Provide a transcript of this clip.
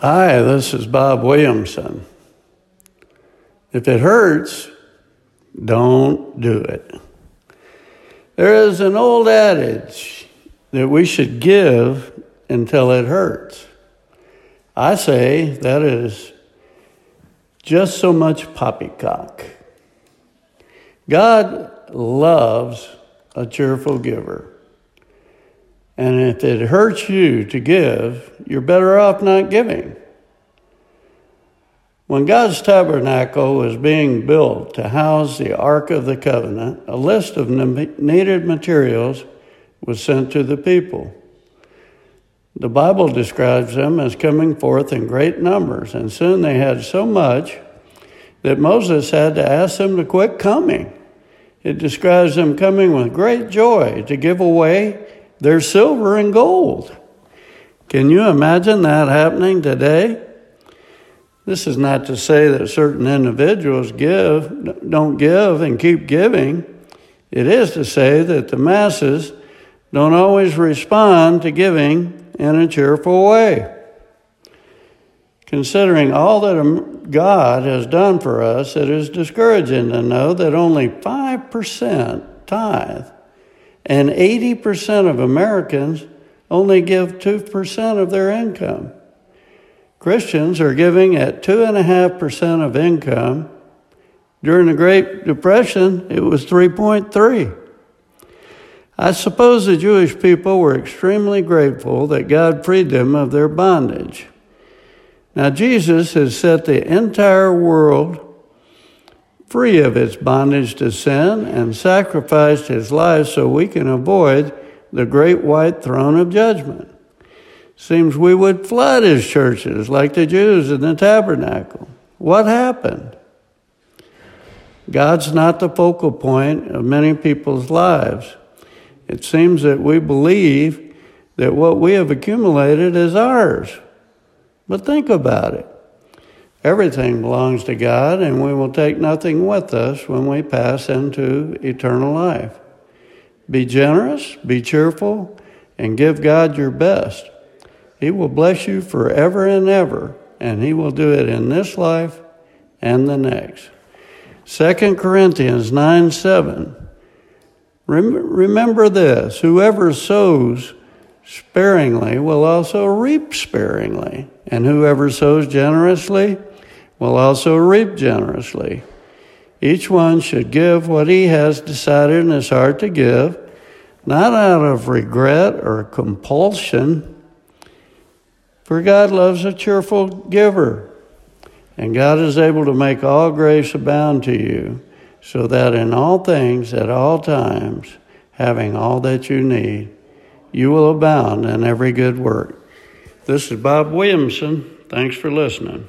Hi, this is Bob Williamson. If it hurts, don't do it. There is an old adage that we should give until it hurts. I say that is just so much poppycock. God loves a cheerful giver. And if it hurts you to give, you're better off not giving. When God's tabernacle was being built to house the Ark of the Covenant, a list of needed materials was sent to the people. The Bible describes them as coming forth in great numbers, and soon they had so much that Moses had to ask them to quit coming. It describes them coming with great joy to give away their silver and gold. Can you imagine that happening today? This is not to say that certain individuals give, don't give and keep giving. It is to say that the masses don't always respond to giving in a cheerful way. Considering all that um, God has done for us, it is discouraging to know that only 5% tithe and 80% of Americans only give 2% of their income. Christians are giving at 2.5% of income. During the Great Depression, it was 3.3. I suppose the Jewish people were extremely grateful that God freed them of their bondage. Now, Jesus has set the entire world free of its bondage to sin and sacrificed his life so we can avoid the great white throne of judgment. Seems we would flood his churches like the Jews in the tabernacle. What happened? God's not the focal point of many people's lives. It seems that we believe that what we have accumulated is ours. But think about it. Everything belongs to God, and we will take nothing with us when we pass into eternal life. Be generous, be cheerful, and give God your best. He will bless you forever and ever, and He will do it in this life and the next. 2 Corinthians 9 7. Remember this whoever sows sparingly will also reap sparingly, and whoever sows generously will also reap generously. Each one should give what he has decided in his heart to give, not out of regret or compulsion. For God loves a cheerful giver, and God is able to make all grace abound to you, so that in all things, at all times, having all that you need, you will abound in every good work. This is Bob Williamson. Thanks for listening.